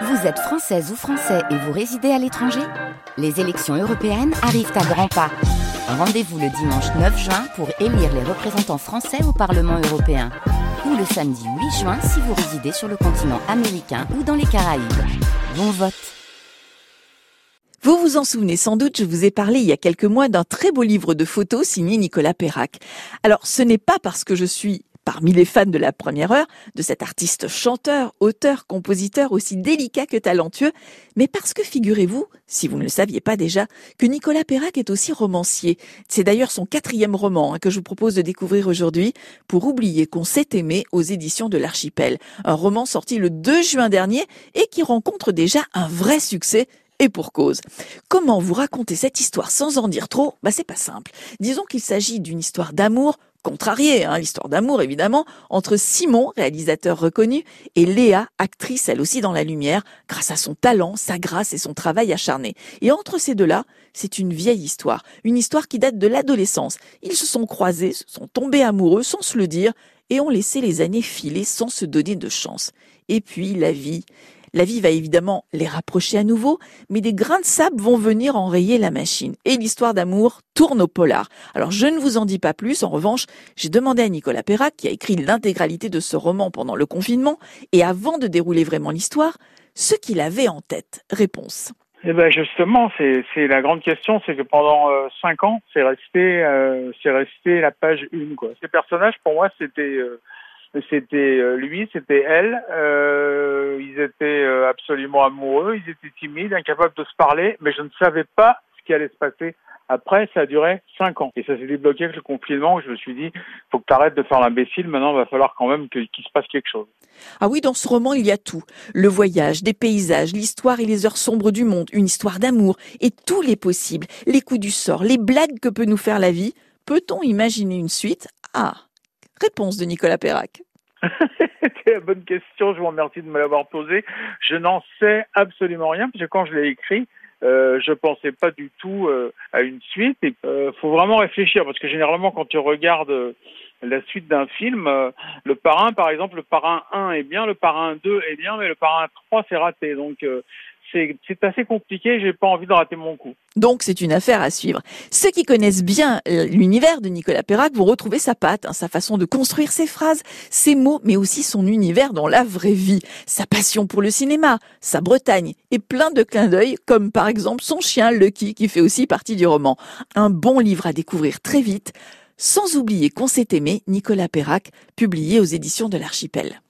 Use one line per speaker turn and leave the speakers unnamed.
Vous êtes française ou français et vous résidez à l'étranger Les élections européennes arrivent à grands pas. Rendez-vous le dimanche 9 juin pour élire les représentants français au Parlement européen. Ou le samedi 8 juin si vous résidez sur le continent américain ou dans les Caraïbes. Bon vote
vous vous en souvenez sans doute, je vous ai parlé il y a quelques mois d'un très beau livre de photos signé Nicolas Perrac. Alors, ce n'est pas parce que je suis parmi les fans de la première heure, de cet artiste chanteur, auteur, compositeur aussi délicat que talentueux, mais parce que figurez-vous, si vous ne le saviez pas déjà, que Nicolas Perrac est aussi romancier. C'est d'ailleurs son quatrième roman hein, que je vous propose de découvrir aujourd'hui, pour oublier qu'on s'est aimé aux éditions de l'Archipel. Un roman sorti le 2 juin dernier et qui rencontre déjà un vrai succès et pour cause. Comment vous raconter cette histoire sans en dire trop? Bah c'est pas simple. Disons qu'il s'agit d'une histoire d'amour contrarié, hein, l'histoire d'amour évidemment, entre Simon, réalisateur reconnu, et Léa, actrice elle aussi dans la lumière, grâce à son talent, sa grâce et son travail acharné. Et entre ces deux-là, c'est une vieille histoire, une histoire qui date de l'adolescence. Ils se sont croisés, se sont tombés amoureux sans se le dire, et ont laissé les années filer sans se donner de chance. Et puis la vie, la vie va évidemment les rapprocher à nouveau, mais des grains de sable vont venir enrayer la machine. Et l'histoire d'amour tourne au polar. Alors je ne vous en dis pas plus, en revanche, j'ai demandé à Nicolas Perrac, qui a écrit l'intégralité de ce roman pendant le confinement, et avant de dérouler vraiment l'histoire, ce qu'il avait en tête. Réponse.
Eh ben justement, c'est la grande question, c'est que pendant euh, cinq ans, c'est resté euh, c'est resté la page une. Ces personnages, pour moi, c'était euh, c'était euh, lui, c'était elle. Euh, ils étaient euh, absolument amoureux, ils étaient timides, incapables de se parler, mais je ne savais pas ce qui allait se passer. Après, ça a duré cinq ans. Et ça s'est débloqué avec le confinement où je me suis dit, faut que tu arrêtes de faire l'imbécile. Maintenant, il va falloir quand même qu'il se passe quelque chose.
Ah oui, dans ce roman, il y a tout. Le voyage, des paysages, l'histoire et les heures sombres du monde, une histoire d'amour et tous les possibles, les coups du sort, les blagues que peut nous faire la vie. Peut-on imaginer une suite? Ah, Réponse de Nicolas Perrac.
C'était la bonne question, je vous remercie de me l'avoir posée. Je n'en sais absolument rien, parce que quand je l'ai écrit, euh, je pensais pas du tout euh, à une suite. Il euh, faut vraiment réfléchir, parce que généralement, quand tu regardes euh, la suite d'un film, le parrain, par exemple, le parrain 1 est bien, le parrain 2 est bien, mais le parrain 3, c'est raté. Donc, c'est assez compliqué, j'ai pas envie de rater mon coup.
Donc c'est une affaire à suivre. Ceux qui connaissent bien euh, l'univers de Nicolas Perrac vont retrouver sa patte, hein, sa façon de construire ses phrases, ses mots, mais aussi son univers dans la vraie vie, sa passion pour le cinéma, sa Bretagne et plein de clins d'œil, comme par exemple son chien Lucky qui fait aussi partie du roman. Un bon livre à découvrir très vite, sans oublier qu'on s'est aimé, Nicolas Perrac, publié aux éditions de l'Archipel.